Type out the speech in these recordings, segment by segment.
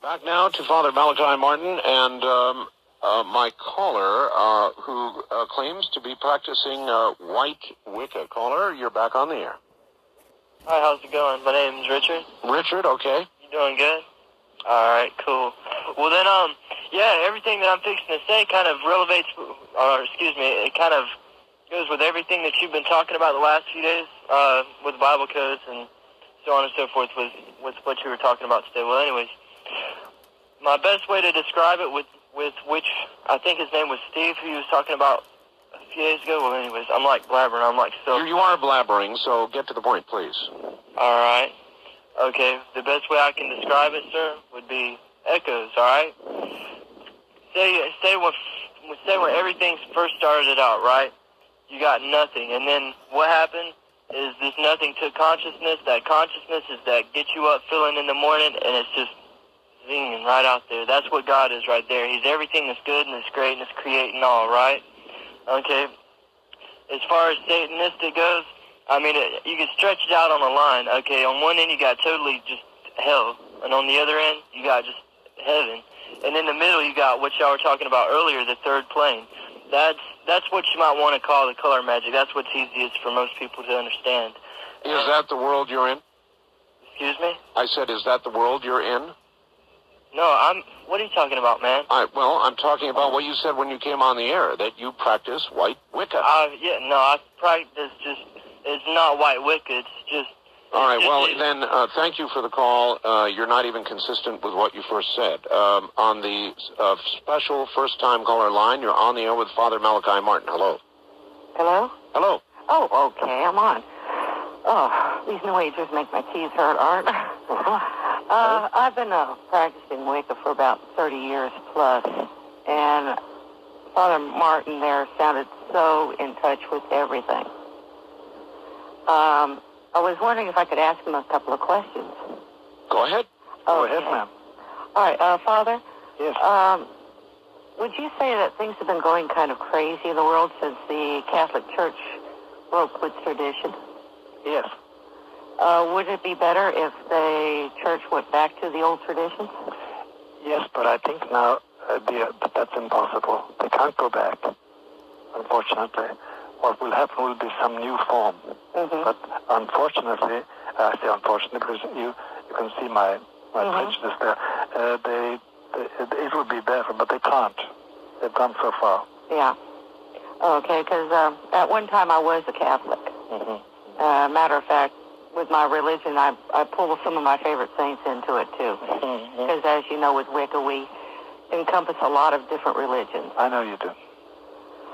Back now to Father Malachi Martin and um, uh, my caller uh, who uh, claims to be practicing uh, white Wicca. Caller, you're back on the air. Hi, how's it going? My name's Richard. Richard, okay. You doing good? All right, cool. Well then, um, yeah, everything that I'm fixing to say kind of relevates, or excuse me, it kind of goes with everything that you've been talking about the last few days, uh, with Bible codes and so on and so forth with with what you were talking about today. Well, anyways, my best way to describe it with with which I think his name was Steve, who he was talking about a few days ago. Well, anyways, I'm like blabbering. I'm like so. You, you are blabbering, so get to the point, please. All right. Okay. The best way I can describe it, sir, would be echoes. All right. Say say when say when everything first started out, right? You got nothing, and then what happened is this nothing to consciousness. That consciousness is that get you up feeling in the morning, and it's just zinging right out there. That's what God is right there. He's everything that's good and that's great and that's creating all, right? Okay. As far as Satanistic goes, I mean, it, you can stretch it out on a line. Okay, on one end you got totally just hell, and on the other end you got just heaven, and in the middle you got what y'all were talking about earlier, the third plane. That's that's what you might want to call the color magic. That's what's easiest for most people to understand. Is that the world you're in? Excuse me? I said, is that the world you're in? No, I'm. What are you talking about, man? I, well, I'm talking about what you said when you came on the air, that you practice white Wicca. Uh, yeah, no, I practice just. It's not white Wicca. It's just. All right, well, then, uh, thank you for the call. Uh, you're not even consistent with what you first said. Um, on the uh, special first-time caller line, you're on the air with Father Malachi Martin. Hello. Hello? Hello. Oh, okay, I'm on. Oh, these New Agers make my teeth hurt, Art. uh, I've been uh, practicing Wicca for about 30 years plus, and Father Martin there sounded so in touch with everything. Um, I was wondering if I could ask him a couple of questions. Go ahead. Go Okay. ahead, ma'am. All right, uh, Father, Yes. um, would you say that things have been going kind of crazy in the world since the Catholic Church broke with tradition? yes. Uh, would it be better if the church went back to the old traditions? Yes, but I think now uh, the, that's impossible. They can't go back, unfortunately. What will happen will be some new form. Mm-hmm. But unfortunately, uh, I say unfortunately because you, you can see my, my Mhm. prejudice there. Uh, they, they, it would be better, but they can't. They've gone so far. Yeah. Okay, because um, at one time I was a Catholic. Mm-hmm. Uh, matter of fact, with my religion, I, I pull some of my favorite saints into it too. Mm-hmm. Because as you know, with Wicca, we encompass a lot of different religions. I know you do.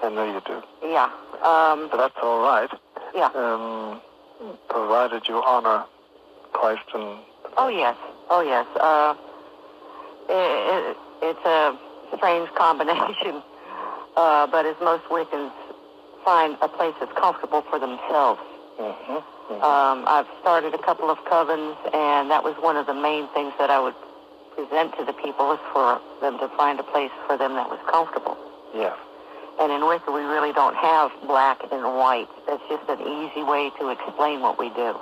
I know you do. Yeah. Um, But that's all right, yeah. um, provided you honor Christ and Oh yes, oh yes. Uh, it, it, it's a strange combination, uh, but as most Wiccans find a place that's comfortable for themselves. Mm-hmm. Um, I've started a couple of covens, and that was one of the main things that I would present to the people is for them to find a place for them that was comfortable. yeah. And in Wicca, we really don't have black and white. That's just an easy way to explain what we do.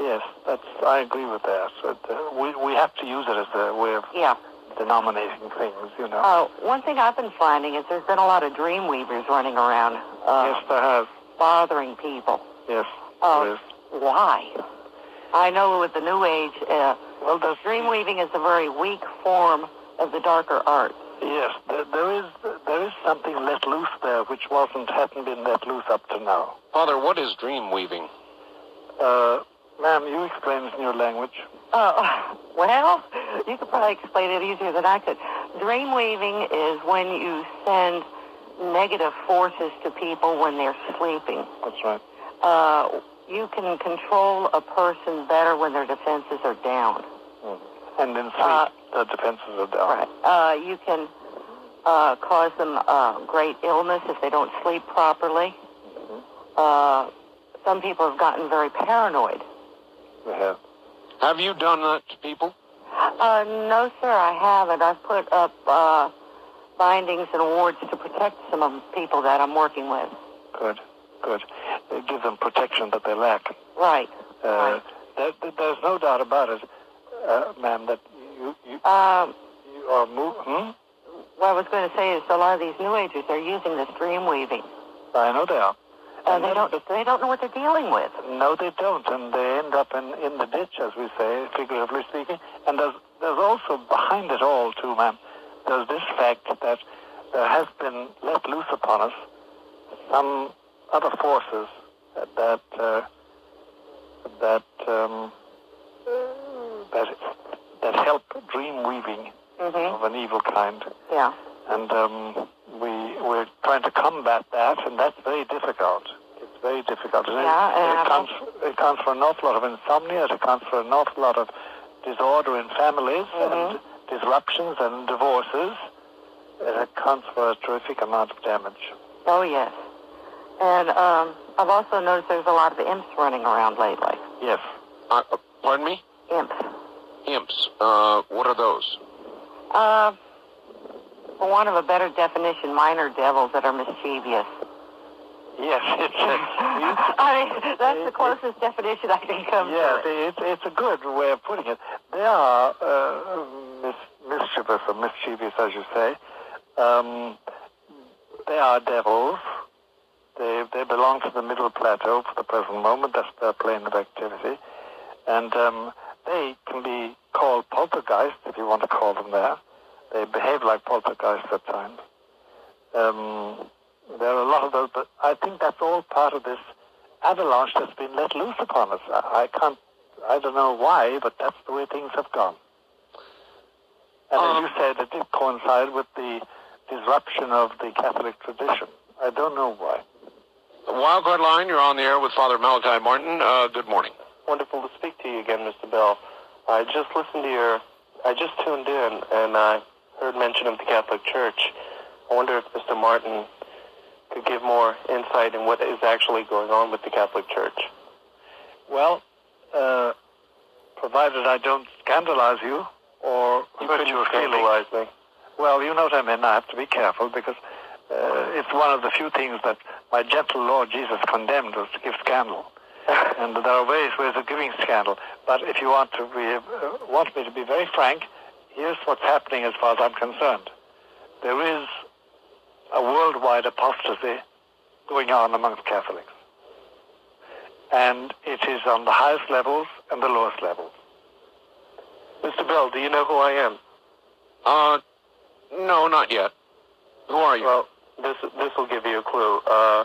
Yes, that's. I agree with that. But, uh, we we have to use it as a way of Yeah. denominating things, you know. Uh, one thing I've been finding is there's been a lot of dream weavers running around, uh, yes, there have. bothering people. Yes, Uh, there is. Why? I know with the New Age, uh, Well, dream weaving is a very weak form of the darker art. Yes, there, there is there is something let loose there which wasn't hadn't been let loose up to now. Father, what is dream weaving? Uh, ma'am, you explain it in your language. Uh, well, you could probably explain it easier than I could. Dream weaving is when you send negative forces to people when they're sleeping. That's right. Uh, you can control a person better when their defenses are down. And in sleep, Uh, the defenses are down. Right. Uh, you can uh, cause them uh, great illness if they don't sleep properly. Uh, some people have gotten very paranoid. We have. Have you done that to people? Uh, no, sir, I haven't. I've put up uh, bindings and wards to protect some of the people that I'm working with. Good, good. It gives them protection that they lack. Right. Uh, Right. there, there- there's no doubt about it, uh, ma'am, that you, Um, You are move. Hmm? what I was going to say is a lot of these New Agers are using this dream weaving. I know they are. And they don't they don't know what they're dealing with. No, they don't, and they end up in, in the ditch, as we say, figuratively speaking. And there's there's also behind it all, too, ma'am. There's this fact that there has been let loose upon us some other forces that uh, that um, that that help dream weaving Mhm. of an evil kind Yeah. and um, we we're trying to combat that, and that's very difficult. It's very difficult. And it- Yeah, and it, I've accounts, it accounts for an awful lot of insomnia. It accounts for an awful lot of disorder in families Mm-hmm. and disruptions and divorces. It accounts for a terrific amount of damage. Oh yes. And um, I've also noticed there's a lot of imps running around lately. Yes. Uh, uh, pardon me? Imps. Imps. Uh, what are those? Uh, for want of a better definition, minor devils that are mischievous. Yes, it's a, I mean, that's the closest definition I can come Yeah, to. it. it's, it's a good way of putting it. They are uh, mis- mischievous or mischievous, as you say. Um, they are devils. They, they belong to the middle plateau for the present moment. That's their plane of activity. And um, they can be called poltergeists, if you want to call them that. They behave like poltergeists at times. Um, there are a lot of those, but I think that's all part of this avalanche that's been let loose upon us. I, I can't, I don't know why, but that's the way things have gone. And Um, as you said, it did coincide with the disruption of the Catholic tradition. I don't know why. Wildcard Line, you're on the air with Father Malachi Martin. Uh, good morning. Wonderful to speak to you again, Mr. Bell. I just listened to your, I just tuned in and I heard mention of the Catholic Church. I wonder if Mr. Martin could give more insight in what is actually going on with the Catholic Church. Well, uh, provided I don't scandalize you or You hurt your feelings. scandalize me. Well, you know what I mean. I have to be careful because uh, it's one of the few things that my gentle Lord Jesus condemned was to give scandal. And there are various ways of giving scandal. But if you want to be, uh, want me to be very frank, here's what's happening as far as I'm concerned. There is a worldwide apostasy going on amongst Catholics. And it is on the highest levels and the lowest levels. Mr. Bell, do you know who I am? Uh, no, not yet. Who are you? Well, this this will give you a clue. Uh,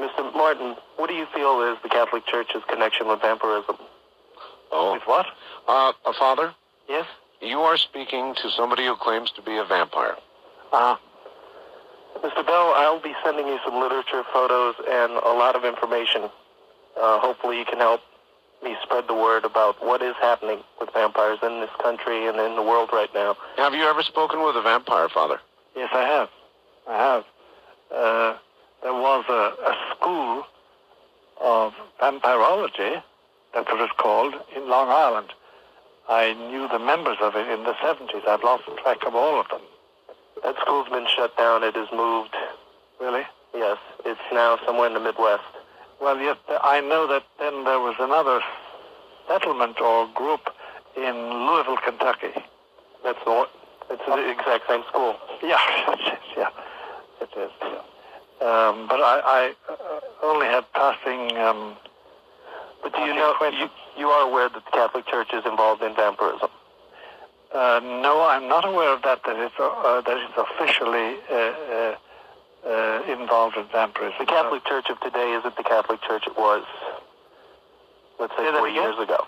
Mr. Martin, what do you feel is the Catholic Church's connection with vampirism? oh, With what? uh, uh, Father, Yes? you are speaking to somebody who claims to be a vampire. Uh-huh. Mr. Bell, I'll be sending you some literature, photos, and a lot of information. Uh, hopefully, you can help me spread the word about what is happening with vampires in this country and in the world right now. Have you ever spoken with a vampire, Father? Yes, I have. I have. Uh, there was a, a school of vampirology, that's what it's called, in Long Island. I knew the members of it in the 70s. I've lost track of all of them. That school's been shut down. It has moved. Really? Yes, it's now somewhere in the Midwest. Well, yes, I know that then there was another settlement or group in Louisville, Kentucky. That's the one. It's the exact same school. Yeah, yeah. It is, yeah. Um, but I, I uh, only had passing um, But do you know you, you are aware that the Catholic Church is involved in vampirism? Uh, no, I'm not aware of that. That it's uh, that it's officially uh, uh, uh, involved in vampirism. The Catholic Church of today isn't the Catholic Church it was, let's say, Say four again? years ago.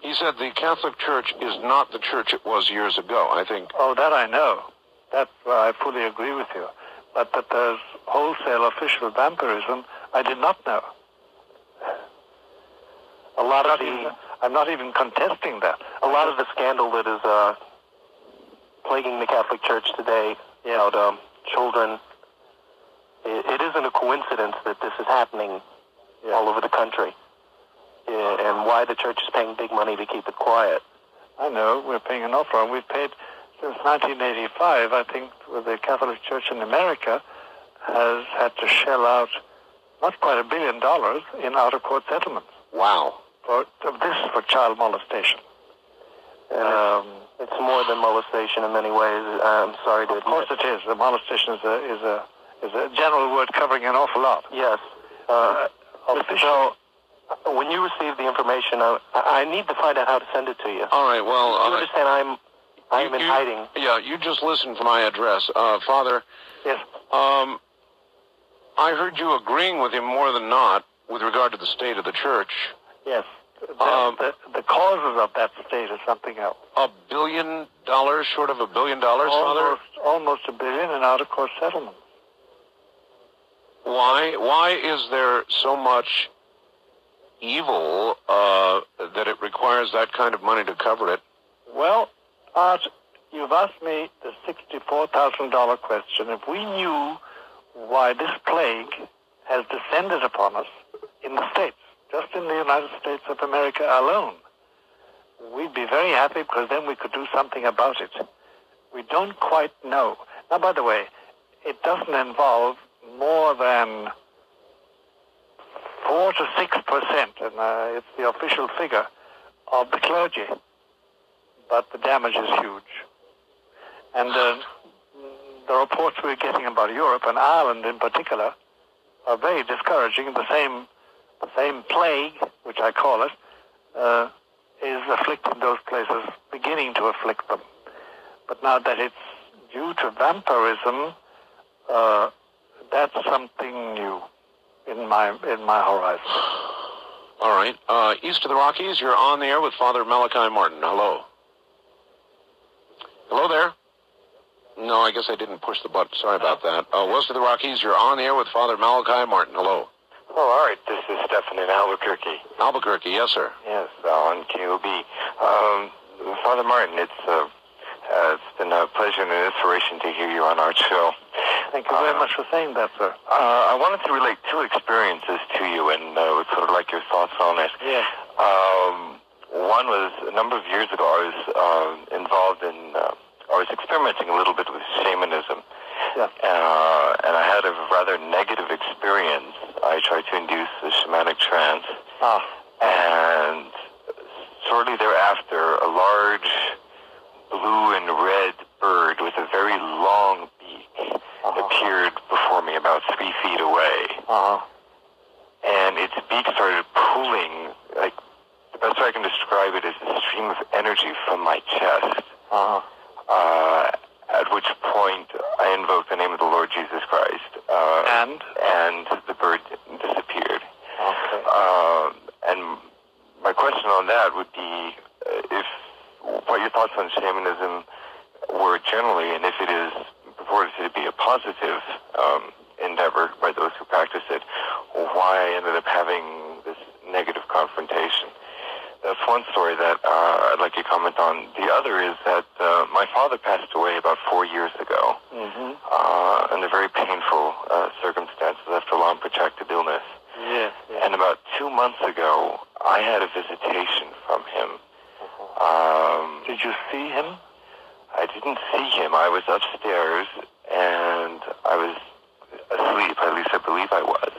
He said the Catholic Church is not the church it was years ago. I think. Oh, that I know. That uh, I fully agree with you. But that there's wholesale official vampirism, I did not know. A lot of the I'm not even contesting that. a lot of the scandal that is uh, plaguing the Catholic Church today about um, children. It, it isn't a coincidence that this is happening Yeah. all over the country, Yeah, and why the church is paying big money to keep it quiet. I know we're paying an awful. We've paid since 1985. I think with the Catholic Church in America has had to shell out not quite a billion dollars in out-of-court settlements. Wow. For this is for child molestation. Um, it's more than molestation in many ways. I'm sorry to Of course it is. The molestation is a, is a, is a general word covering an awful lot. Yes. Uh, Mr. officially- Bell, when you receive the information, I, I need to find out how to send it to you. All right. Well, you uh, understand I'm I'm you- in you- hiding. Yeah, you just listen for my address, uh, Father. Yes. Um, I heard you agreeing with him more than not with regard to the state of the church. Yes. The, Um, the, the causes of that state is something else. A billion dollars short of a billion dollars, Father. Almost, almost a billion in out of court settlements. Why? Why is there so much evil uh, that it requires that kind of money to cover it? Well, Art, you've asked me the $64,000 question. If we knew why this plague has descended upon us in the States, just in the United States of America alone, we'd be very happy because then we could do something about it. We don't quite know. Now, by the way, it doesn't involve more than four to six percent, and uh, it's the official figure of the clergy but the damage is huge. And uh, the reports we're getting about Europe and Ireland in particular are very discouraging. The same, the same plague, which I call it, uh, is afflicting those places, beginning to afflict them. But now that it's due to vampirism, uh, that's something new in my in my horizon. All right. Uh, east of the Rockies, you're on the air with Father Malachi Martin. Hello. Hello there. No, I guess I didn't push the button. Sorry about that. Uh, west of the Rockies, you're on the air with Father Malachi Martin. Hello. Oh, all right. This is Stephen in Albuquerque. Albuquerque, yes, sir. Yes, uh, on KOB. Um, Father Martin, it's uh, uh, it's been a pleasure and an inspiration to hear you on our show. Thank you very much for saying that, sir. Uh, I wanted to relate two experiences to you, and uh, would sort of like your thoughts on it. Yes. Um, one was a number of years ago. I was uh, involved in. I was experimenting a little bit with shamanism. Yeah. Uh, and I had a rather negative experience. I tried to induce a shamanic trance. Ah. And shortly thereafter, a large blue and red bird with a very long beak appeared before me about three feet away. Uh-huh. And its beak started pulling, like, the best way I can describe it is a stream of energy from my chest. Uh-huh. Uh, at which point I invoked the name of the Lord Jesus Christ. Uh, And? and the bird disappeared. Okay. Um, and my question on that would be uh, if what your thoughts on shamanism were generally, and if it is purported to be a positive um, endeavor by those who practice it, why I ended up having this negative confrontation. That's one story that uh, I'd like you to comment on. The other is that uh, my father passed away about four years ago Mm-hmm. uh, under very painful uh, circumstances after a long protracted illness. Yes. yes. And about two months ago, I had a visitation from him. Um, Did you see him? I didn't see him. I was upstairs and I was asleep. At least I believe I was.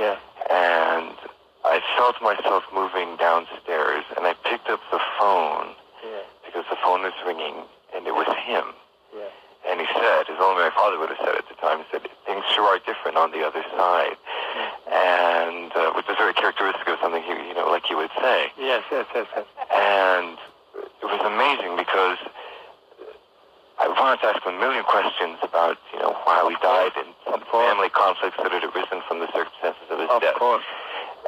Yes. And I felt myself moving downstairs, and I picked up the phone Yes. because the phone was ringing, and it was him. Yes. And he said, as only my father would have said at the time, he said, things sure are different on the other side. And, uh, which is very characteristic of something he, you know, like you would say. Yes, yes, yes, yes. And it was amazing because I wanted to ask him a million questions about, you know, how he died and some family conflicts that had arisen from the circumstances of his Of death. course.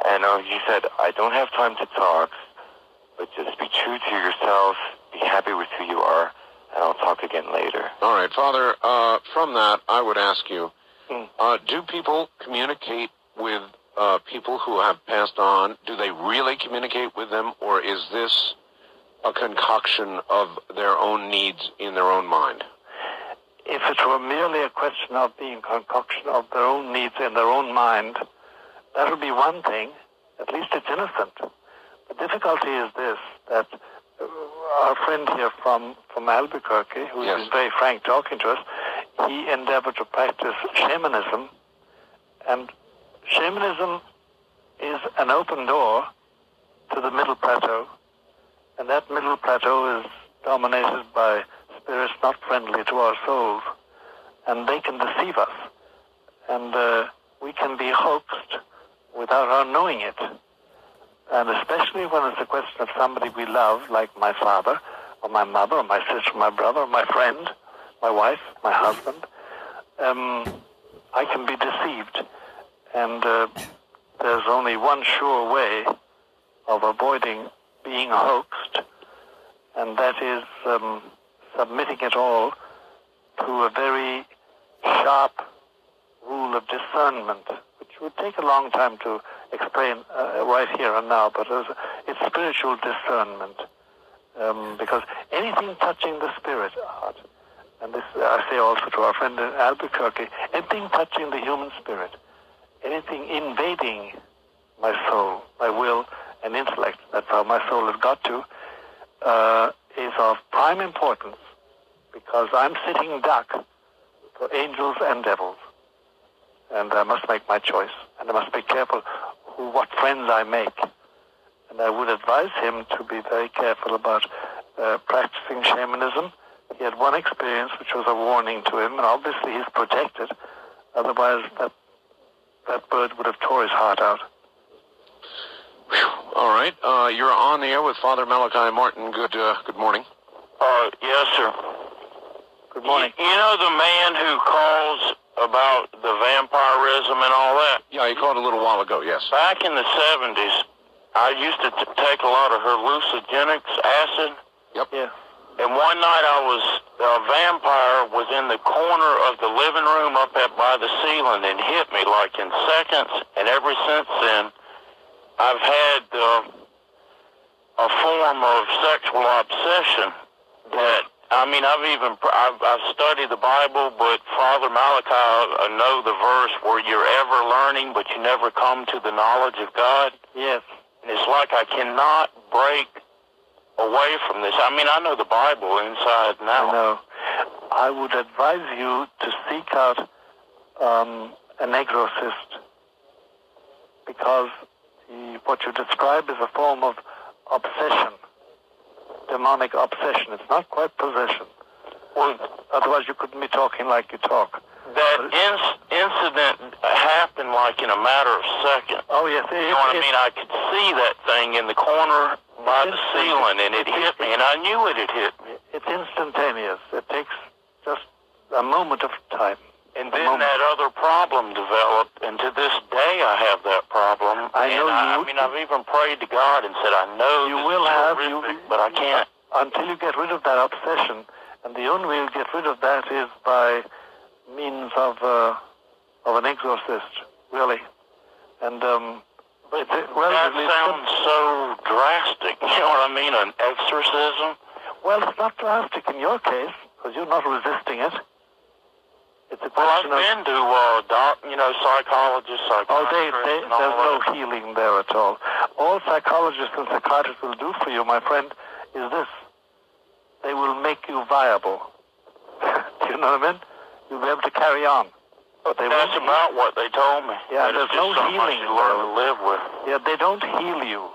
And uh, he said, I don't have time to talk, but just be true to yourself, be happy with who you are, and I'll talk again later. All right, Father. Uh, from that, I would ask you: Hmm. uh, Do people communicate with uh, people who have passed on? Do they really communicate with them, or is this a concoction of their own needs in their own mind? If it were merely a question of being concoction of their own needs in their own mind, that would be one thing. At least it's innocent. The difficulty is this, that uh, our friend here from, from Albuquerque, who Yes. is very frank talking to us, he endeavored to practice shamanism. And shamanism is an open door to the middle plateau. And that middle plateau is dominated by spirits not friendly to our souls, and they can deceive us, and uh, we can be hoaxed without our knowing it. And especially when it's a question of somebody we love, like my father, or my mother, or my sister, my brother, or my friend, my wife, my husband, um, I can be deceived. And uh, there's only one sure way of avoiding being hoaxed, and that is um, submitting it all to a very sharp rule of discernment, which would take a long time to explain uh, right here and now, but it's, spiritual discernment. Um, because anything touching the spirit, Art, and this I say also to our friend in Albuquerque, anything touching the human spirit, anything invading my soul, my will and intellect, that's how my soul has got to, uh, is of prime importance because I'm sitting duck for angels and devils. And I must make my choice. And I must be careful who, what friends I make. And I would advise him to be very careful about uh, practicing shamanism. He had one experience which was a warning to him, and obviously he's protected. Otherwise, that that bird would have tore his heart out. Whew. All right. Uh, you're on the air with Father Malachi Martin. Good uh, good morning. Uh, yes, sir. Good morning. You, you know the man who calls about the vampirism and all that? Yeah, you called a little while ago. Yes. Back in the 70s, I used to t- take a lot of hallucinogenics, acid. Yep. Yeah. And one night I was, a vampire was in the corner of the living room up at by the ceiling and hit me like in seconds. And ever since then, I've had uh, a form of sexual obsession that, I mean, I've even, I've, I've studied the Bible, but Father Malachi, I know the verse where you're ever learning, but you never come to the knowledge of God. Yes. And it's like I cannot break away from this. I mean, I know the Bible inside and I know. I would advise you to seek out um, an exorcist because the, what you describe is a form of obsession, demonic obsession. It's not quite possession. Well, Otherwise, you couldn't be talking like you talk. that inc- incident happened like in a matter of seconds. Oh yes, it, You know what I mean? I could see that thing in the corner by the ceiling, and it hit me, and I knew it had hit me. it's instantaneous. It takes just a moment of time. And then that other problem developed, and to this day I have that problem. I know I, you- I mean, I've even prayed to God and said, I know You this will have horrific, you, but I can't. until you get rid of that obsession, and the only way you get rid of that is by means of uh, of an exorcist, really. And um, But it's that sounds so drastic. You know what I mean? An exorcism. well, it's not drastic in your case because you're not resisting it. It's a Well, I've question of been to uh, doc, you know, psychologists, Oh, they, psychiatrists, they, there's no that. healing there at all. All psychologists and psychiatrists will do for you, my friend, is this. They will make you viable. do you know what I mean? You'll be able to carry on. But they That's won't about what they told me. Yeah, That there's no healing should learn to live with. Yeah, they don't heal you.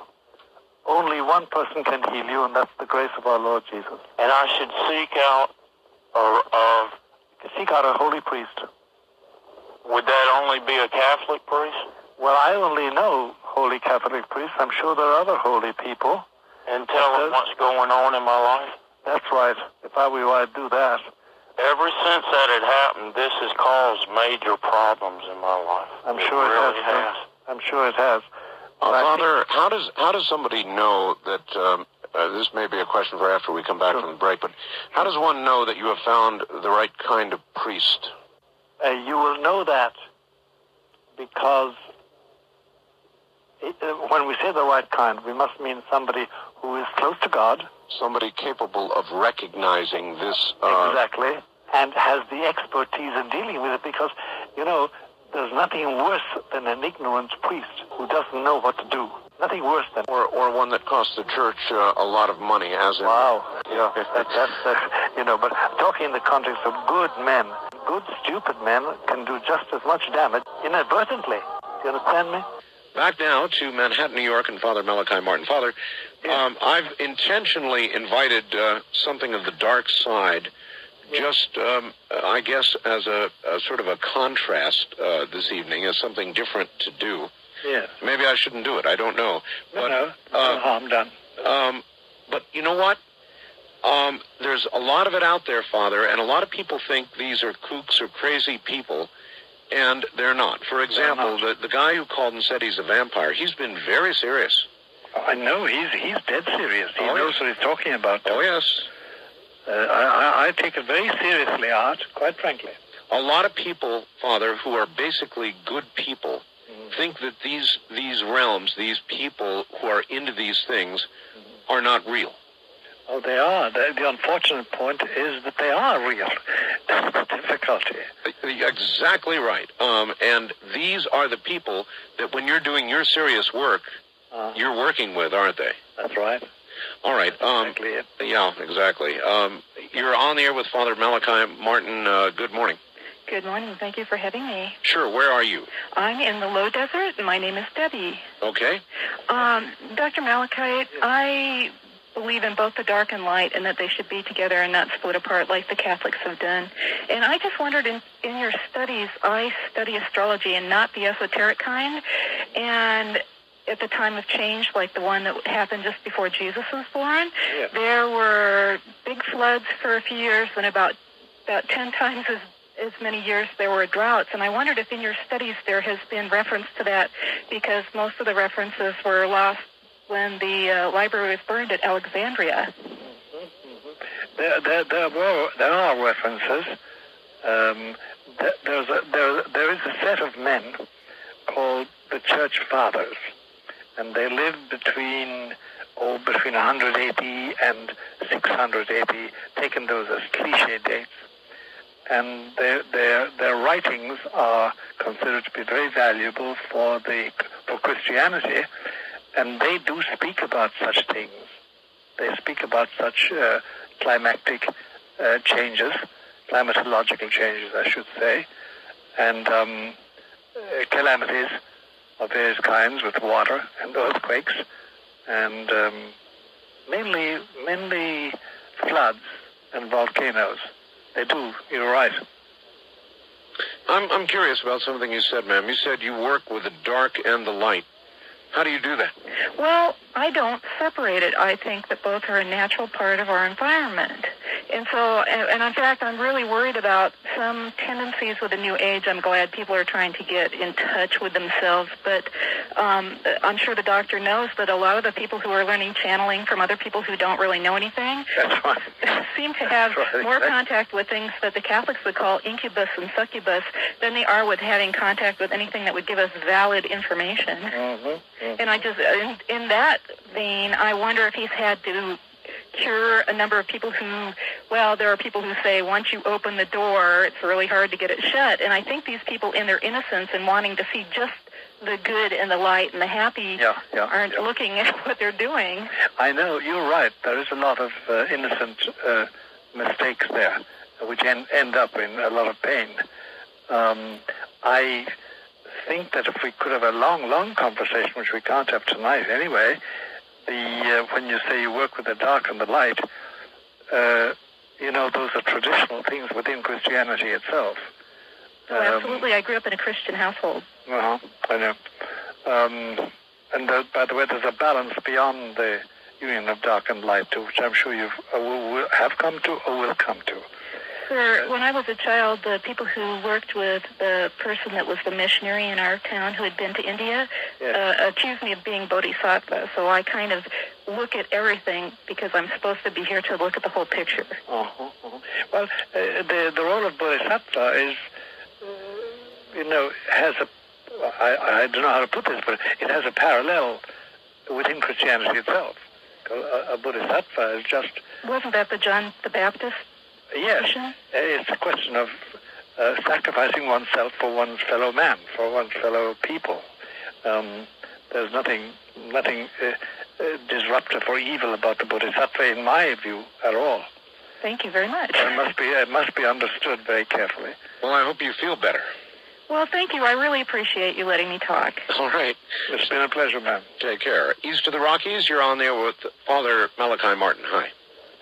Only one person can heal you, and that's the grace of our Lord Jesus. And I should seek out, or uh, Seek out a holy priest. would that only be a Catholic priest? Well, I only know holy Catholic priests. I'm sure there are other holy people. And tell them what's going on in my life? That's right. If I were you, I'd do that. Ever since that had happened, this has caused major problems in my life. I'm it sure it really has, has. I'm sure it has. Uh, But think- Father, how does how does somebody know that? Um, uh, this may be a question for after we come back Sure. from the break, but how does one know that you have found the right kind of priest? Uh, you will know that because it, uh, when we say the right kind, we must mean somebody who is close to God, Somebody capable of recognizing this. Uh, exactly, and has the expertise in dealing with it. Because you know, there's nothing worse than an ignorant priest who doesn't know what to do. Nothing worse than. or, or one that costs the church uh, a lot of money, as in Wow, yeah, that, that's uh, you know. But talking in the context of good men, good stupid men can do just as much damage inadvertently. Do you understand me? Back now to Manhattan, New York, and Father Malachi Martin. Father, um, I've intentionally invited uh, something of the dark side, just um, I guess as a, a sort of a contrast uh, this evening, as something different to do. Yes. Maybe I shouldn't do it. I don't know. No, But, no, no uh, harm done. um, but you know what? Um, there's a lot of it out there, Father, and a lot of people think these are kooks or crazy people, and they're not. For example, the, the guy who called and said he's a vampire, he's been very serious. I know he's he's dead serious. He Oh, knows yes. what he's talking about. Oh, yes. Uh, I, I, I take it very seriously, Art. Quite frankly. A lot of people, Father, who are basically good people, think that these these realms, these people who are into these things, are not real. Oh, they are. The, the unfortunate point is that they are real. That's the difficulty. Exactly right. Um, and these are the people that, when you're doing your serious work, Uh, you're working with, aren't they? that's right. All right. Um, exactly it. yeah, exactly. Um, you're on the air with Father Malachi Martin. Uh, good morning. Good morning. Thank you for having me. Sure. Where are you? I'm in the low desert, my name is Debbie. Okay. Um, Dr. Malachite, I believe in both the dark and light and that they should be together and not split apart like the Catholics have done. And I just wondered in, in your studies, I study astrology and not the esoteric kind. And at the time of change, like the one that happened just before Jesus was born, Yeah. there were big floods for a few years and about about 10 times as as many years there were droughts and I wondered if in your studies there has been reference to that because most of the references were lost when the uh, library was burned at Alexandria. There, there, there were there are references. Um, there, there's a, there, there is a set of men called the Church Fathers, and they lived between oh between 180 and 680, taking those as cliche dates. And their their their writings are considered to be very valuable for the for Christianity, and they do speak about such things. They speak about such uh, climactic uh, changes, climatological changes, I should say, and um, uh, calamities of various kinds with water and earthquakes, and um, mainly mainly floods and volcanoes. They do. You're right. I'm I'm curious about something you said, ma'am. You said you work with the dark and the light. How do you do that? Well, I don't separate it. I think that both are a natural part of our environment. And so, and, and in fact, I'm really worried about some tendencies with the new age. I'm glad people are trying to get in touch with themselves, but um, I'm sure the doctor knows that a lot of the people who are learning channeling from other people who don't really know anything right. seem to have right, more contact with things that the Catholics would call incubus and succubus than they are with having contact with anything that would give us valid information. Mhm, mhm. And I just, in, in that vein, I wonder if he's had to cure a number of people who, well, there are people who say once you open the door, it's really hard to get it shut. And I think these people, in their innocence and wanting to see just the good and the light and the happy, Yeah, yeah, aren't yeah. looking at what they're doing. I know you're right. There is a lot of uh, innocent uh, mistakes there, which end, end up in a lot of pain. Um, I think that if we could have a long, long conversation, which we can't have tonight anyway, the uh, when you say you work with the dark and the light, uh, you know those are traditional things within Christianity itself. Oh, Um, absolutely. I grew up in a Christian household. uh-huh, I know. Um, and uh, by the way, there's a balance beyond the union of dark and light, too, which I'm sure you uh, have come to or will come to. Sir, when I was a child, the people who worked with the person that was the missionary in our town who had been to India Yes. uh, accused me of being bodhisattva. So I kind of look at everything because I'm supposed to be here to look at the whole picture. Uh-huh, uh-huh. Well, uh, the the role of bodhisattva is, uh, you know, has a. I, I don't know how to put this, but it has a parallel within Christianity itself. A, a bodhisattva is just Wasn't that the John the Baptist yes, mission? it's a question of uh, sacrificing oneself for one's fellow man, for one's fellow people. Um, there's nothing nothing uh, uh, disruptive or evil about the bodhisattva, in my view, at all. Thank you very much. It must be it must be understood very carefully. Well, I hope you feel better. Well, thank you. I really appreciate you letting me talk. All right. It's been a pleasure, ma'am. Take care. East of the Rockies, you're on there with Father Malachi Martin. Hi.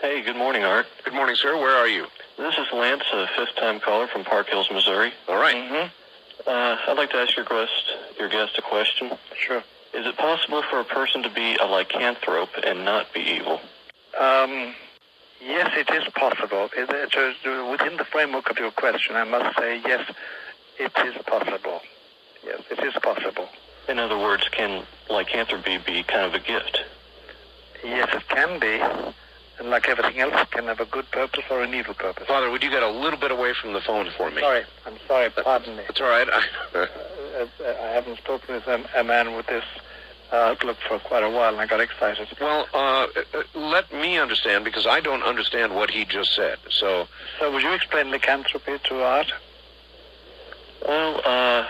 Hey, good morning, Art. Good morning, sir. Where are you? This is Lance, a fifth-time caller from Park Hills, Missouri. All right. Mm-hmm. Uh, I'd like to ask your guest, your guest a question. Sure. Is it possible for a person to be a lycanthrope and not be evil? Um, yes, it is possible. It, it is, within the framework of your question, I must say, yes, it is possible. Yes, it is possible. In other words, can lycanthropy be kind of a gift? Yes, it can be. And like everything else, it can have a good purpose or an evil purpose. Father, would you get a little bit away from the phone for me? Sorry, I'm sorry. Pardon me. It's all right. I, Uh, uh, I haven't spoken with a, a man with this uh, outlook for quite a while, and I got excited. well, uh, uh, let me understand because I don't understand what he just said. So, So, would you explain lycanthropy to Art? Well, uh,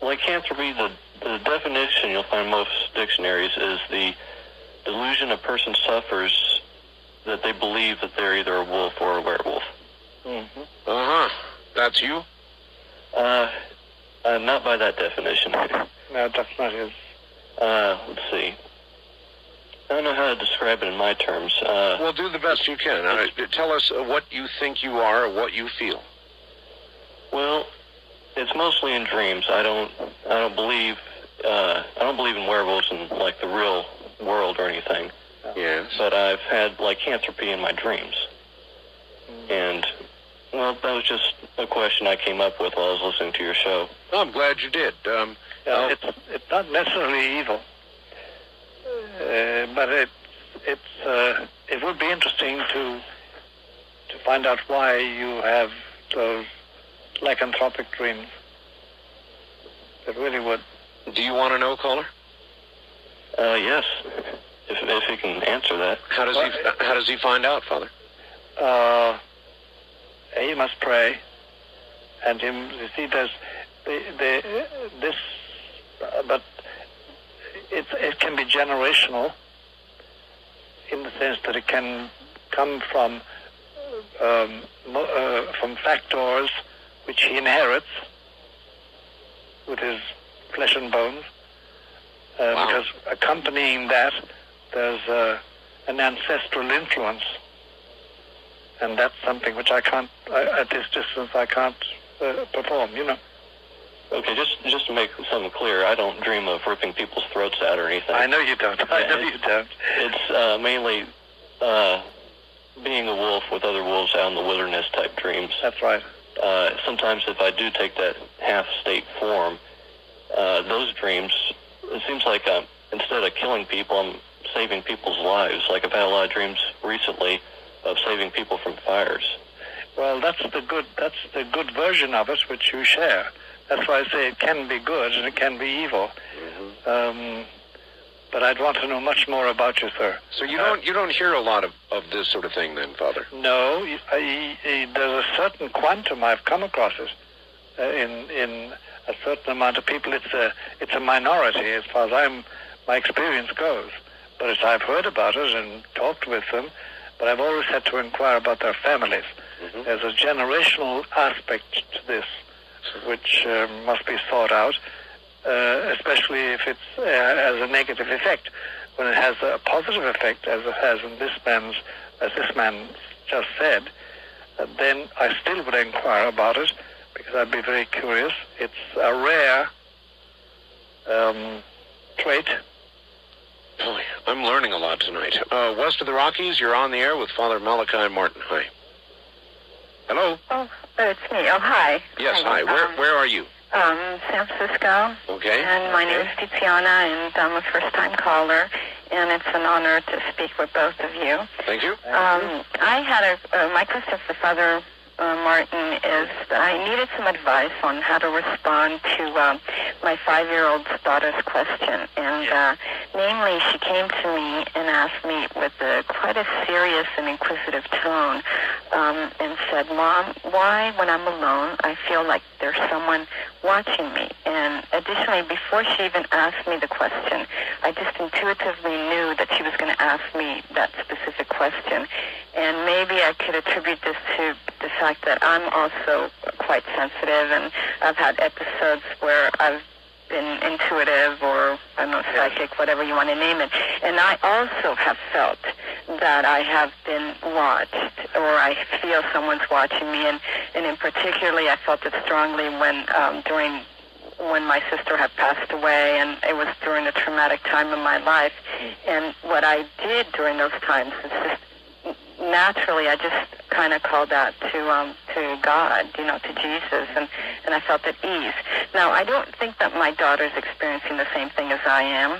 lycanthropy, the, the definition you'll find in most dictionaries is the delusion a person suffers that they believe that they're either a wolf or a werewolf. Mm-hmm. uh huh. That's you. Uh, uh, not by that definition. No, that's not his. Uh, let's see. I don't know how to describe it in my terms. Uh, Well, do the best you can. Uh, tell us what you think you are, or what you feel. well, it's mostly in dreams. I don't, I don't believe, uh, I don't believe in werewolves in like the real world or anything. Yes. But I've had lycanthropy in my dreams. And, well, that was just a question I came up with while I was listening to your show. I'm glad you did. Um, Yeah, it's it's not necessarily evil, uh, but it it's uh, it would be interesting to to find out why you have those lycanthropic dreams. It really would. do you want to know, caller? Uh, yes, if, if you can answer that. How does he How does he find out, Father? Uh, he must pray, and him you see there's the, the this, but it it can be generational in the sense that it can come from um, uh, from factors which he inherits with his flesh and bones. Uh, Wow. Because accompanying that, there's uh, an ancestral influence and that's something which I can't, I, at this distance, I can't uh, perform, you know. Okay, just just to make something clear, I don't dream of ripping people's throats out or anything. I know you don't. I Yeah, know you don't. It's uh, mainly uh, being a wolf with other wolves out in the wilderness type dreams. That's right. Uh, sometimes if I do take that half state form, uh, those dreams, it seems like um, instead of killing people, I'm saving people's lives. Like I've had a lot of dreams recently of saving people from fires. Well, that's the good, that's the good version of it which you share. That's why I say it can be good and it can be evil. Um, but I'd want to know much more about you, sir. So you don't you don't hear a lot of, of this sort of thing, then, Father? No, y- I- I- there's a certain quantum I've come across it uh, in in a certain amount of people. It's a it's a minority as far as I'm my experience goes. But as I've heard about it and talked with them, but I've always had to inquire about their families. There's a generational aspect to this, which uh, must be thought out, uh, especially if it's uh, as a negative effect. When it has a positive effect, as it has in this man's, as this man just said, uh, then I still would inquire about it because I'd be very curious. It's a rare um, trait. Boy, I'm learning a lot tonight. Uh, west of the Rockies, you're on the air with Father Malachi Martin. Hi. Hello. Oh, it's me. Oh, hi. Yes. Hi. Where Um, Where are you? Um, San Francisco. Okay. And my name is Tiziana, and I'm a first-time caller, and it's an honor to speak with both of you. Thank you. Um, I had a uh, my for Father uh, Martin is I needed some advice on how to respond to um, my five-year-old daughter's question, and uh, namely, she came to me and asked me with a quite a serious and inquisitive tone, um, and said, "Mom, why, when I'm alone, I feel like there's someone watching me?" And additionally, before she even asked me the question, I just intuitively knew that she was going to ask me that specific question. And maybe I could attribute this to fact that I'm also quite sensitive, and I've had episodes where I've been intuitive or I don't know psychic, whatever you want to name it. And I also have felt that I have been watched, or I feel someone's watching me, and and in particularly, I felt it strongly when um, during when my sister had passed away, and it was during a traumatic time in my life. And what I did during those times is just naturally, I just kind of called out to um, to God, you know, to Jesus, and and I felt at ease. Now, I don't think that my daughter's experiencing the same thing as I am.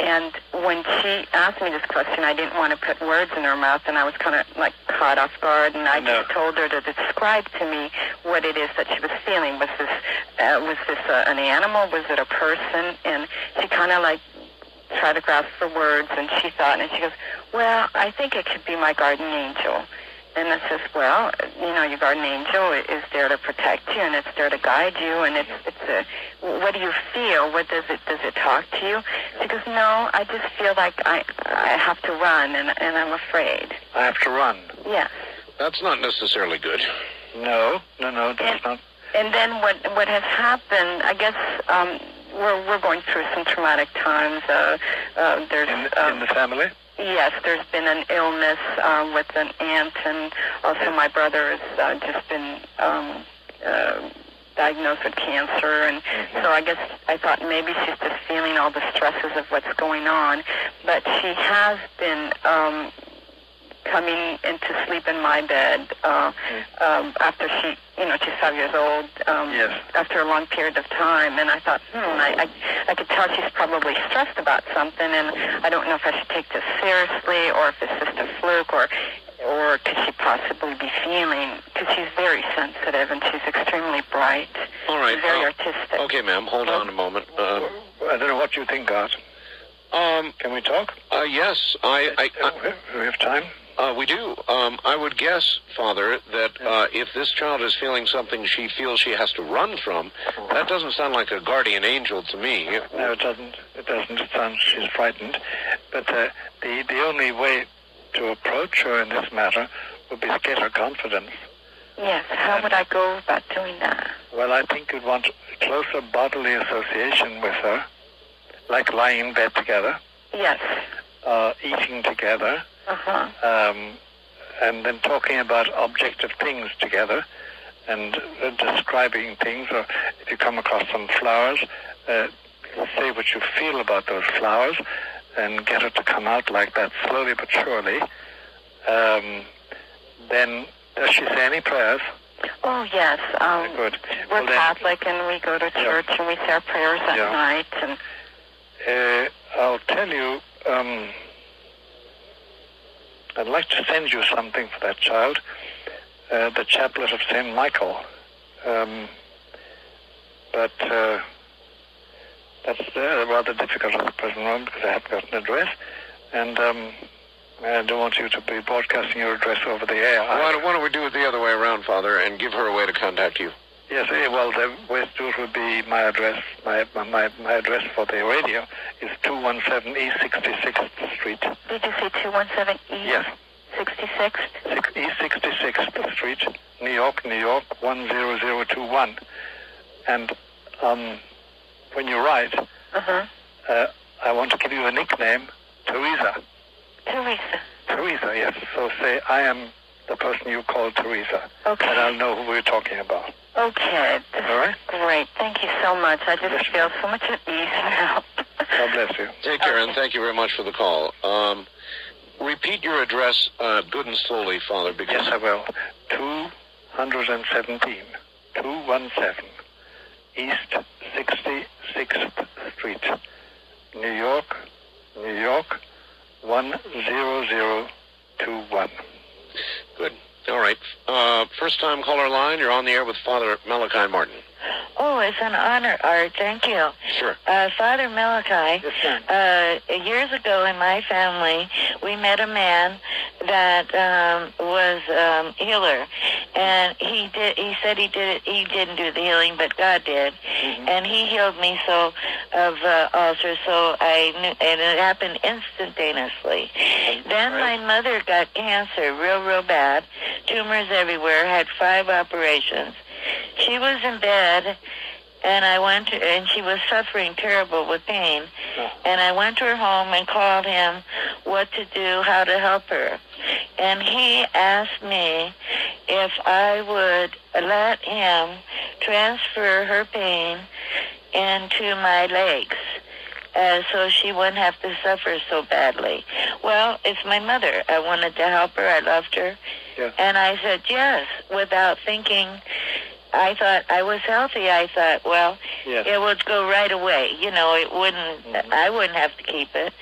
And when she asked me this question, I didn't want to put words in her mouth, and I was kind of like caught off guard, and I No. just told her to describe to me what it is that she was feeling. Was this uh, was this uh, an animal? Was it a person? And she kind of like tried to grasp for words, and she thought, and she goes, "Well, I think it could be my guardian angel." And I says, "Well, you know, your guardian angel is there to protect you, and it's there to guide you, and it's it's a. What do you feel? What does it does it talk to you?" She goes, "No, I just feel like I I have to run, and and I'm afraid." I have to run. Yes. That's not necessarily good. No, no, no, that's not. And then what what has happened? I guess um, we're we're going through some traumatic times. Uh, uh, there's In, the- um, in the family? Yes, there's been an illness um, with an aunt, and also my brother has uh, just been um, uh, diagnosed with cancer, and so I guess I thought maybe she's just feeling all the stresses of what's going on, but she has been um, coming into sleep in my bed uh, um, after she, you know, she's five years old. Um, Yes. After a long period of time, and I thought, hmm, I, I, I could tell she's probably stressed about something, and I don't know if I should take this seriously or if it's just a fluke, or or could she possibly be feeling? Because she's very sensitive and she's extremely bright. All right. She's very uh, artistic. okay, ma'am. Hold on a moment. Uh, I don't know what you think, Art. um. Can we talk? Uh, yes. I. I, Uh, we have time? Uh, we do. Um, I would guess, Father, that uh, if this child is feeling something she feels she has to run from, that doesn't sound like a guardian angel to me. No, it doesn't. It doesn't. It sounds she's frightened. But uh, the the only way to approach her in this matter would be to get her confidence. Yes. How would I go about doing that? Well, I think you'd want closer bodily association with her, like lying in bed together, Yes. uh, eating together, Uh huh. um, and then talking about objective things together and uh, describing things. Or if you come across some flowers, uh, say what you feel about those flowers and get her to come out like that slowly but surely. Um, then, does she say any prayers? Oh yes. Um, Very good. We're Well, then- Catholic and we go to church and we say our prayers at Yeah. night and Uh, I'll tell you, um, I'd like to send you something for that child, uh, the Chaplet of St. Michael. Um, but uh, that's uh, rather difficult at the present moment because I haven't got an address. And um, I don't want you to be broadcasting your address over the air. Why, don't- why don't we do it the other way around, Father, and give her a way to contact you? Yes, eh, well, the way to do it would be my address. My, my, my address for the radio is 217 East 66th Street. did you say two one seven E Yes. sixty six? Six, East 66th Street, New York, New York, 10021. And um, when you write, Uh huh. uh, I want to give you a nickname, Teresa. Teresa. Teresa, yes. So say, I am the person you call Teresa. Okay. And I'll know who we're talking about. Okay. All right? great. Thank you so much. I just feel so much at ease now. God bless you. Take care, and thank you very much for the call. Um, repeat your address uh, good and slowly, Father, because Yes, I will. 217, 217 East 66th Street, New York, New York, 10021. Good. All right. Uh, first time caller line, you're on the air with Father Malachi Martin. Oh, it's an honor, Art. Thank you. Sure. Uh, Father Malachi, Yes, uh, years ago in my family, we met a man that um, was um, healer, and he did. He said he did it. He didn't do the healing, but God did, and he healed me so of uh, ulcers. So I knew, and it happened instantaneously. Then my mother got cancer, real, real bad, tumors everywhere, had five operations. She was in bed, and I went to, and she was suffering terrible with pain, and I went to her home and called him what to do, how to help her, and he asked me if I would let him transfer her pain into my legs. Uh, so she wouldn't have to suffer so badly. Well, it's my mother. I wanted to help her. I loved her. Yeah. And I said yes without thinking. I thought I was healthy. I thought, well, Yes. it would go right away. You know, it wouldn't. I wouldn't have to keep it.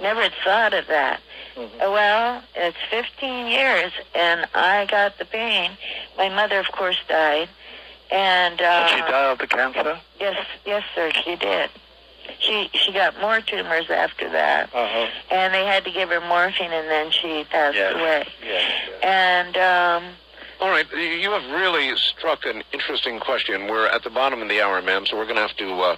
Never thought of that. Mhm. Uh, Well, it's 15 years, and I got the pain. My mother, of course, died, and uh, Did she die of the cancer? yes, yes, sir, she did. She she got more tumors after that, Uh-huh. and they had to give her morphine, and then she passed Yes. away. Yes. And um, All right, you have really struck an interesting question. We're at the bottom of the hour, ma'am, so we're going to have to uh,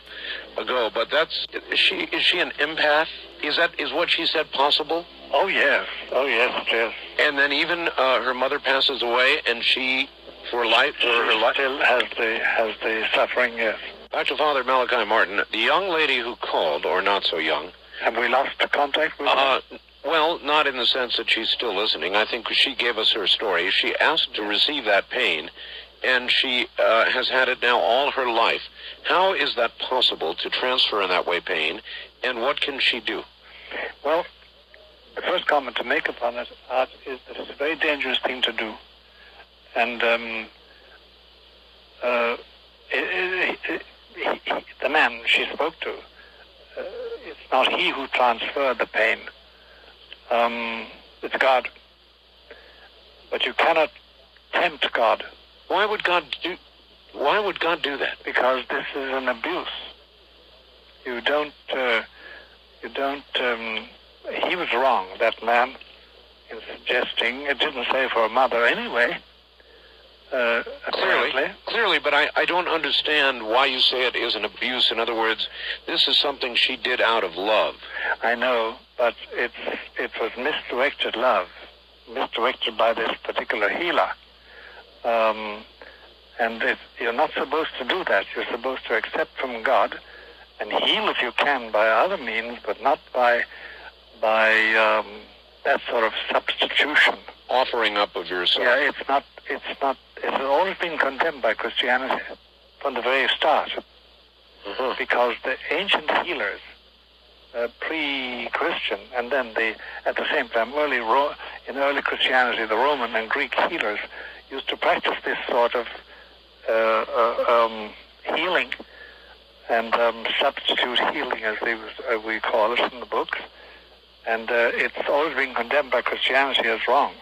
go. But that's is she is she an empath? Is that is what she said possible? Oh, yes. Oh, yes, yes. And then even uh, her mother passes away, and she for life for her life. Still has the, has the suffering, yes. Back to Father Malachi Martin, the young lady who called, or not so young. Have we lost the contact with her? Uh, well, not in the sense that she's still listening. I think she gave us her story. She asked to receive that pain, and she uh, has had it now all her life. How is that possible to transfer in that way pain, and what can she do? Well, the first comment to make upon it, Art, is that it's a very dangerous thing to do. And um, uh, it, it, it, he, he, the man she spoke to, uh, it's not he who transferred the pain. Um, it's God. But you cannot tempt God Why would God do? Why would God do that? because this is an abuse. You don't, uh, you don't, um, he was wrong, that man, in suggesting, it didn't say for a mother anyway, uh, Clearly, clearly, but I, I don't understand why you say it is an abuse. In other words, this is something she did out of love. I know, but it's, it was misdirected love, misdirected by this particular healer. Um, and it, you're not supposed to do that. You're supposed to accept from God and heal if you can by other means, but not by by um, that sort of substitution. Offering up of yourself. Yeah, it's not. It's not. It's always been condemned by Christianity from the very start, Mhm. because the ancient healers, uh, pre-Christian, and then the at the same time early Ro- in early Christianity, the Roman and Greek healers used to practice this sort of uh, uh, um, healing and um, substitute healing, as they uh, we call it in the books. And uh, it's always been condemned by Christianity as wrong,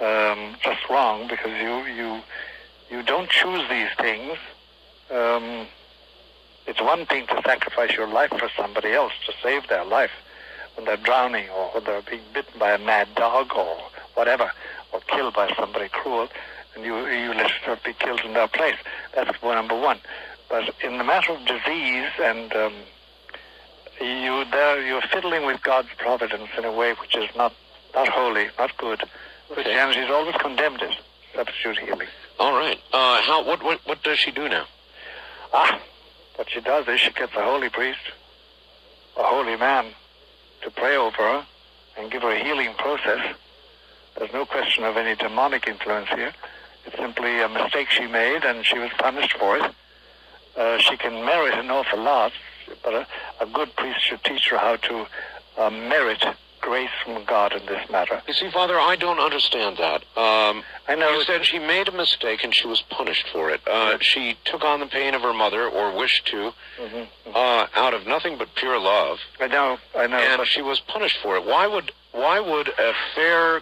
um, just wrong, because you you you don't choose these things. Um, it's one thing to sacrifice your life for somebody else to save their life when they're drowning or when they're being bitten by a mad dog or whatever, or killed by somebody cruel, and you you let yourself be killed in their place. That's number one. But in the matter of disease and um, you there you're fiddling with God's providence in a way which is not not holy, not good. Christianity has always condemned it. Substitute healing. All right. Uh, how? What? What? What does she do now? Ah, what she does is she gets a holy priest, a holy man, to pray over her and give her a healing process. There's no question of any demonic influence here. It's simply a mistake she made, and she was punished for it. Uh, she can merit an awful lot, but a, a good priest should teach her how to uh, merit grace from God in this matter. You see, Father, I don't understand that. Um, I know you said she made a mistake and she was punished for it. Uh, she took on the pain of her mother, or wished to, Mhm. uh, out of nothing but pure love, I know, I know, and but she was punished for it. Why would? Why would a fair,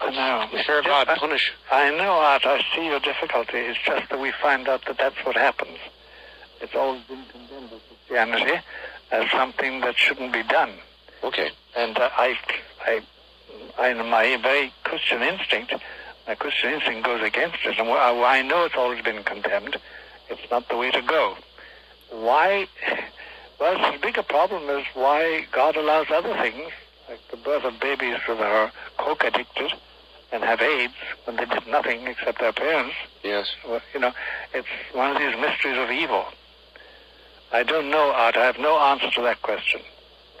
I know. fair God punish? I know, Art. I see your difficulty. It's just that we find out that that's what happens. It's always been condemned by Christianity as something that shouldn't be done. Okay. And uh, I, I, I, my very Christian instinct, my Christian instinct goes against it. And I, I know it's always been condemned. It's not the way to go. Why? Well, the bigger problem is why God allows other things, like the birth of babies who are coke addicted, and have AIDS when they did nothing except their parents. Yes. Well, you know, it's one of these mysteries of evil. I don't know, Art. I have no answer to that question.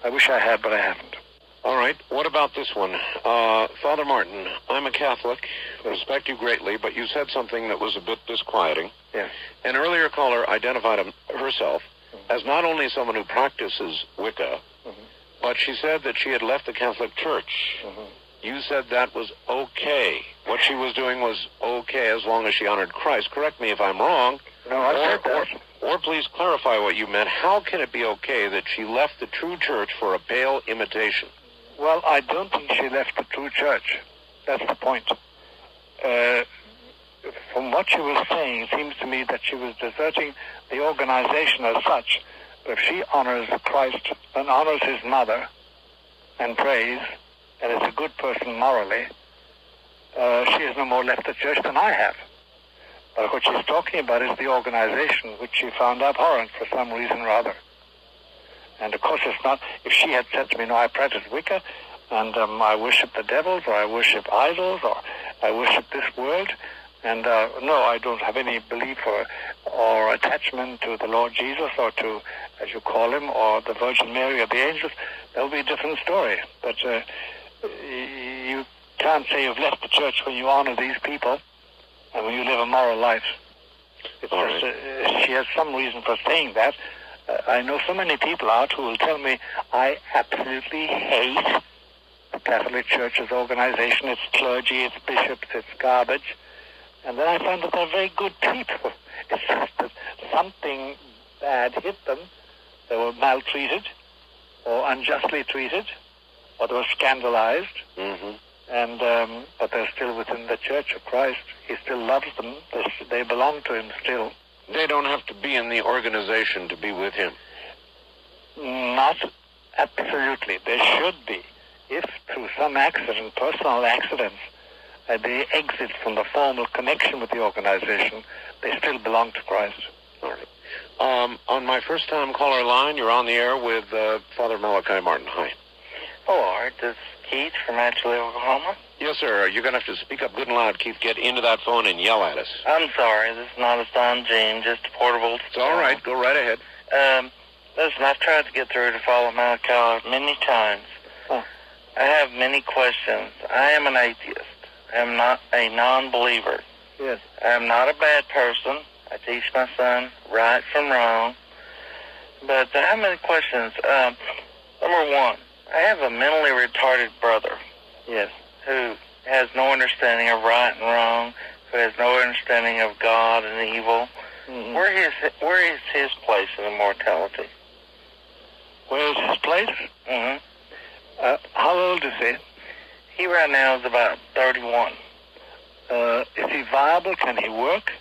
I wish I had, but I haven't. All right. What about this one? Uh, Father Martin, I'm a Catholic. I respect you greatly, but you said something that was a bit disquieting. Yes. An earlier caller identified him, herself as not only someone who practices Wicca, but she said that she had left the Catholic Church. You said that was okay. What she was doing was okay as long as she honored Christ. Correct me if I'm wrong. No, I or, said that. Or, or please clarify what you meant. How can it be okay that she left the true church for a pale imitation? Well, I don't think she left the true church. That's the point. Uh, from what she was saying, it seems to me that she was deserting the organization as such. If she honors Christ and honors his mother and prays and is a good person morally, uh, she has no more left the church than I have. But what she's talking about is the organization, which she found abhorrent for some reason or other. And of course, it's not, if she had said to me, no, I practice Wicca, and um, I worship the devils, or I worship idols, or I worship this world, and uh, no, I don't have any belief or, or attachment to the Lord Jesus, or to, as you call him, or the Virgin Mary, or the angels, that would be a different story. But uh, you can't say you've left the church when you honor these people, and when you live a moral life. It's All just, uh, she has some reason for saying that. Uh, I know so many people out who will tell me, I absolutely hate the Catholic Church's organization, its clergy, its bishops, its garbage. And then I find that they're very good people. It's just that something bad hit them. They were maltreated, or unjustly treated, or they were scandalized. Mm-hmm. And um, but they're still within the Church of Christ. He still loves them. They, they belong to him still. They don't have to be in the organization to be with him. Not absolutely. They should be. If through some accident, personal accidents, uh, they exit from the formal connection with the organization, they still belong to Christ. All right. Um, on my first time caller line, you're on the air with uh, Father Malachi Martin. Hi. Hello, Art. This is Keith from Atchlee, Oklahoma. Yes, sir. You're going to have to speak up good and loud, Keith. Get into that phone and yell at us. I'm sorry. This is not a Don Gene, just a portable. It's all right. Go right ahead. Um, listen, I've tried to get through to Father Malachi many times. Oh. I have many questions. I am an atheist. I am not a non-believer. Yes. I am not a bad person. I teach my son right from wrong. But I have many questions. Um, number one, I have a mentally retarded brother. Yes. Who has no understanding of right and wrong, who has no understanding of God and evil. Mhm. Where is where is his place in immortality? Where is his place? Mm-hmm. Uh, how old is he? He right now is about thirty-one, Uh, is he viable? Can he work?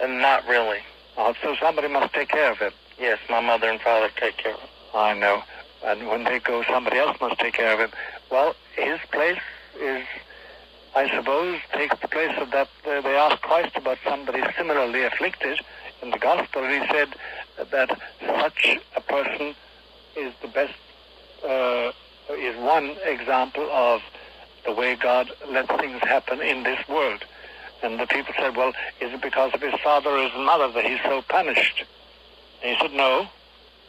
and not really. Uh, so somebody must take care of him. Yes, my mother and father take care of him. I know. And when they go, somebody else must take care of him. Well, his place is, I suppose, takes the place of that. Uh, they asked Christ about somebody similarly afflicted in the gospel, and he said that such a person is the best, uh, is one example of the way God lets things happen in this world. And the people said, well, is it because of his father or his mother that he's so punished? And he said, no,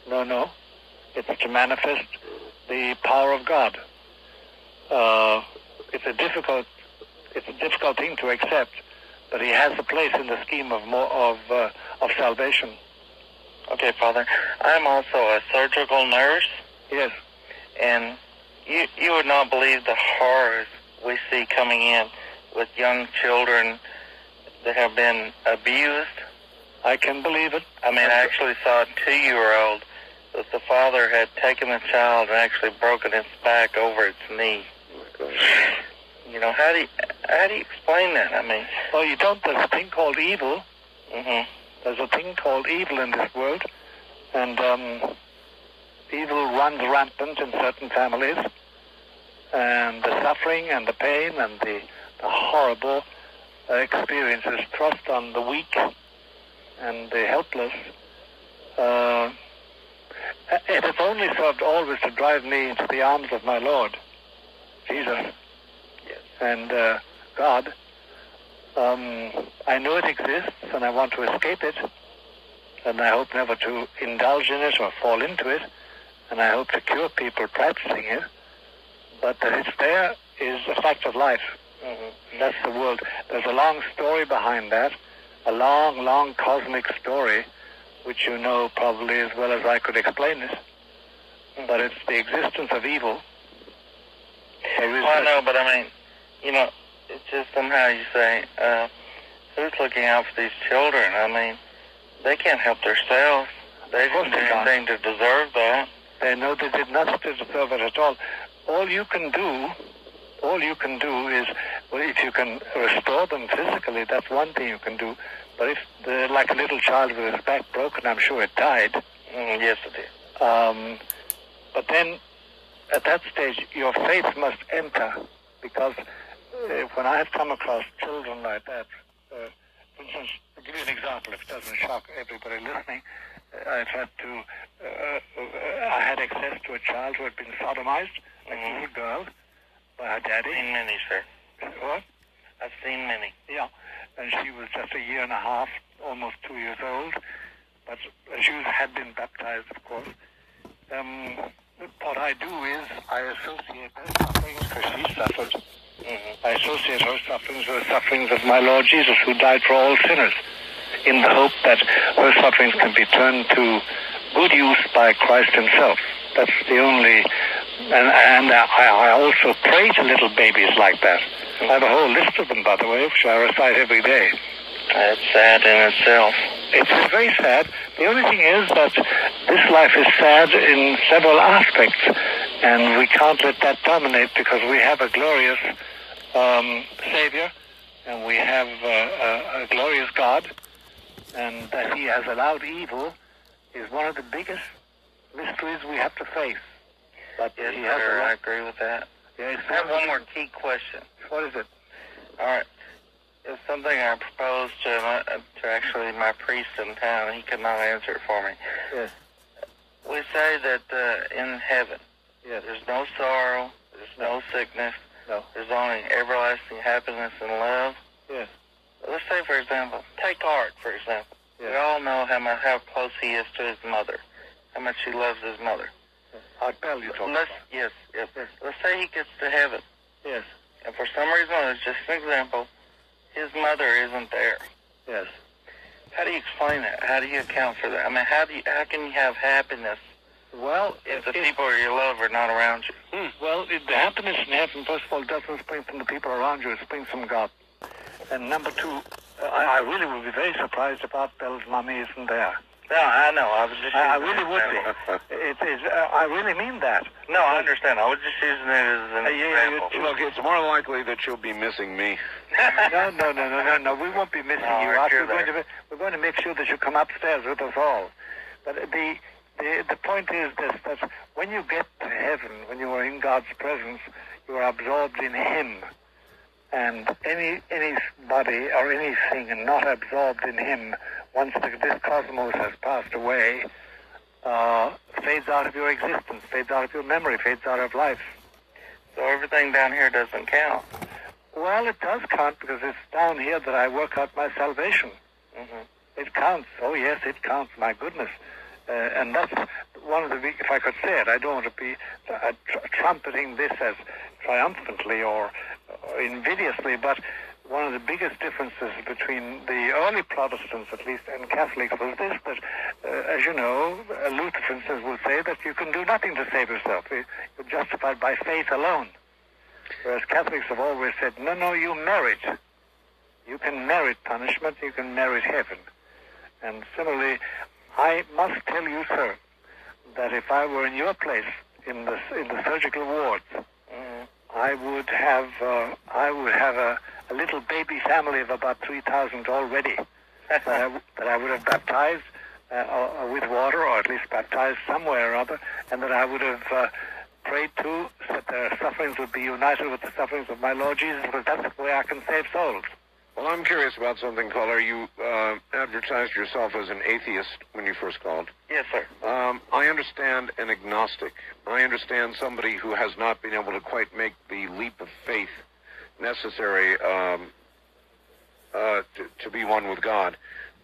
no, no. It's to manifest the power of God. Uh, it's a difficult, it's a difficult thing to accept, but he has a place in the scheme of more of uh, of salvation. Okay, Father. I'm also a surgical nurse, Yes, and you you would not believe the horrors we see coming in with young children that have been abused. I can believe it. I mean, I actually saw a two-year-old that the father had taken the child and actually broken its back over its knee. You know, how do you, how do you explain that? I mean, Well, you don't. There's a thing called evil. hmm There's a thing called evil in this world, and um, evil runs rampant in certain families, and the suffering and the pain and the, the horrible uh, experiences thrust on the weak and the helpless. Uh, it has only served always to drive me into the arms of my Lord, Jesus. Yes. And uh, God. Um, I know it exists and I want to escape it. And I hope never to indulge in it or fall into it. And I hope to cure people practicing it. But that it's there is a fact of life. Mm-hmm. That's the world. There's a long story behind that, a long, long cosmic story, which you know probably as well as I could explain it. But it's the existence of evil. Well, I a- know, but I mean, you know, it's just somehow you say, uh, who's looking out for these children? I mean, they can't help themselves. They didn't do anything to deserve that. They know they did not deserve it at all. All you can do, all you can do is, well, if you can restore them physically, that's one thing you can do. But if, they're like a little child with his back broken, I'm sure it died. Mm, yes, it is. Um, but then, at that stage, your faith must enter, because uh, when I have come across children like that, uh, for instance, to give you an example, if it doesn't shock everybody listening, uh, I've had to, uh, uh, I had access to a child who had been sodomized, like a little girl, by her I've daddy. seen many, sir. What? I've seen many. Yeah, and she was just a year and a half, almost two years old, but she was, had been baptized, of course. Um, what I do is I associate her sufferings because she suffered. Mm-hmm. I associate her sufferings with the sufferings of my Lord Jesus, who died for all sinners, in the hope that her sufferings can be turned to good use by Christ Himself. That's the only. And, and I, I also pray to little babies like that. I have a whole list of them, by the way, which I recite every day. That's sad in itself. It's very sad. The only thing is that this life is sad in several aspects, and we can't let that dominate because we have a glorious um, Savior, and we have uh, a, a glorious God, and that He has allowed evil is one of the biggest mysteries we have to face. But Yes, He has sir. I agree with that. yeah, I have one more key question. What is it? All right. It's something I proposed to my, to actually my priest in town. He could not answer it for me. Yes. We say that uh, in heaven Yes. there's no sorrow, there's no sickness, No. there's only everlasting happiness and love. Yes. Let's say, for example, take Art, for example. We all know how much, how close he is to his mother, how much he loves his mother. Art Bell, you talk Let's about. yes, yes. Yes. Let's say he gets to heaven, Yes. and for some reason, it's just an example, his mother isn't there. Yes. How do you explain that? How do you account for that? I mean, how do you, how can you have happiness Well, if the if- people you love are not around you? Hmm. Well, it, the happiness in heaven, first of all, doesn't spring from the people around you. It springs from God. And number two, I, I really would be very surprised if Art Bell's mommy isn't there. No, I know. I was just. I, I really would be. It is. Uh, I really mean that. No, I understand. I was just using it as an Uh, yeah, yeah, example. you- Look, it's more likely that you'll be missing me. No, no, no, no, no, no. We won't be missing No, you. Art, Art. We're going, to be, we're going to make sure that you come upstairs with us all. But the, the, the point is this, that when you get to heaven, when you are in God's presence, you are absorbed in Him. And any anybody or anything not absorbed in Him, once the, this cosmos has passed away, uh, fades out of your existence, fades out of your memory, fades out of life. so everything down here doesn't count. Well, it does count because it's down here that I work out my salvation. hmm It counts. Oh, yes, it counts. My goodness. Uh, and that's one of the if I could say it, I don't want to be uh, tr- trumpeting this as triumphantly or, or invidiously, but one of the biggest differences between the early Protestants, at least, and Catholics was this, that, uh, as you know, uh, Luther, for instance, will say that you can do nothing to save yourself. You- You're justified by faith alone. Whereas Catholics have always said, no, no, you merit. You can merit punishment, you can merit heaven. And similarly, I must tell you, sir, that if I were in your place in the in the surgical wards, I would have uh, I would have a, a little baby family of about three thousand already that, I, that I would have baptized uh, with water, or at least baptized somewhere or other, and that I would have uh, prayed to that their sufferings would be united with the sufferings of my Lord Jesus, because that's the way I can save souls. Well, I'm curious about something, caller. You uh, advertised yourself as an atheist when you first called. Yes, sir. Um, I understand an agnostic. I understand somebody who has not been able to quite make the leap of faith necessary um, uh, to, to be one with God.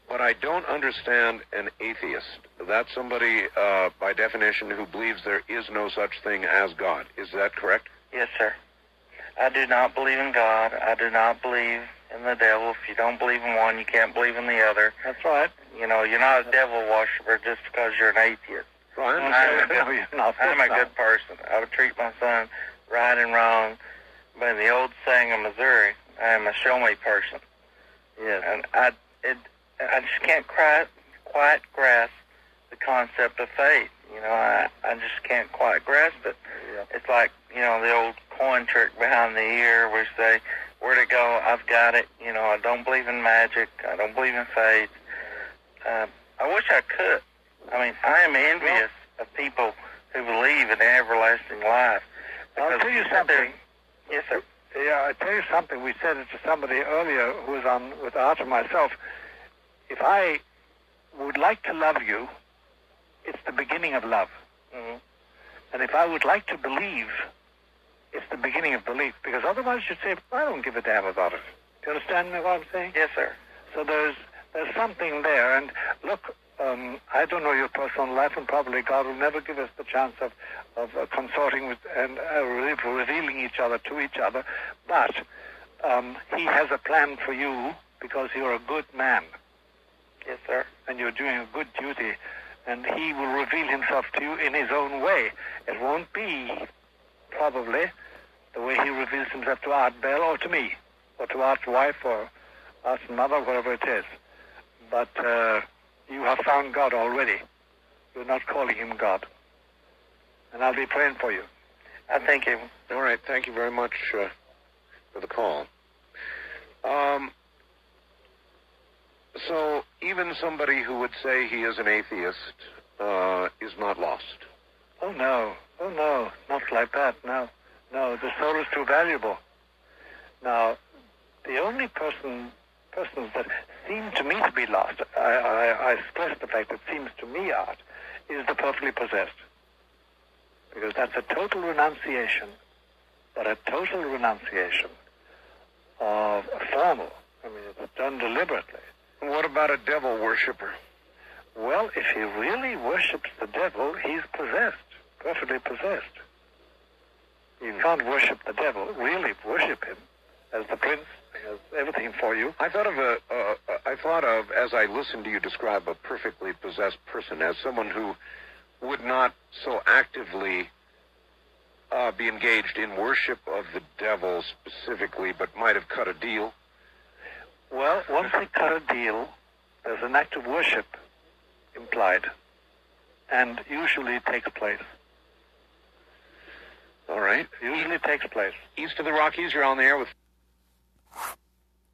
But I don't understand an atheist. That's somebody, uh, by definition, who believes there is no such thing as God. Is that correct? Yes, sir. I do not believe in God. I do not believe in the devil. If you don't believe in one, you can't believe in the other. That's right. You know, you're not a devil worshiper just because you're an atheist. Well, I'm understand. a No, not. I'm a good person. I would treat my son right and wrong. But in the old saying of Missouri, I am a show me person. Yes. And I, it, I just can't quite, quite grasp the concept of faith. You know, I, I just can't quite grasp it. Yeah. It's like, you know, the old coin trick behind the ear where you say, where to go, I've got it. You know, I don't believe in magic. I don't believe in faith. Uh, I wish I could. I mean, I am envious of people who believe in everlasting life. I'll tell you something. Yes, sir. Yeah, I tell you something. We said it to somebody earlier who was on with Art and myself. If I would like to love you, it's the beginning of love. hmm And if I would like to believe, it's the beginning of belief. Because otherwise you'd say, I don't give a damn about it. Do you understand me what I'm saying? Yes, sir. So there's there's something there. And look, um, I don't know your personal life, and probably God will never give us the chance of of uh, consorting with and uh, revealing each other to each other. But um, He has a plan for you because you're a good man Yes, sir. and you're doing a good duty, and He will reveal Himself to you in His own way. It won't be probably the way He reveals Himself to Art Bell or to me, or to Art's wife or Art's mother, whatever it is. But uh, you have found God already. You're not calling Him God. And I'll be praying for you. I think it. All right. Thank you very much uh, for the call. Um, so even somebody who would say he is an atheist uh, is not lost. Oh no, oh no, not like that. No, no, the soul is too valuable. Now, the only person, persons that seem to me to be lost, I, I, I stress the fact that seems to me art, is the perfectly possessed. Because that's a total renunciation, but a total renunciation of a formal. I mean, it's done deliberately. What about a devil worshiper? Well, if he really worships the devil, he's possessed, perfectly possessed. You can't worship the devil, really worship him as the prince, has everything for you. I thought of a. Uh, I thought of as I listened to you describe a perfectly possessed person as someone who would not so actively uh, be engaged in worship of the devil specifically, but might have cut a deal. Well, once they cut a deal, there's an act of worship implied, and usually it takes place. All right. Usually takes place east of the Rockies. You're on the air with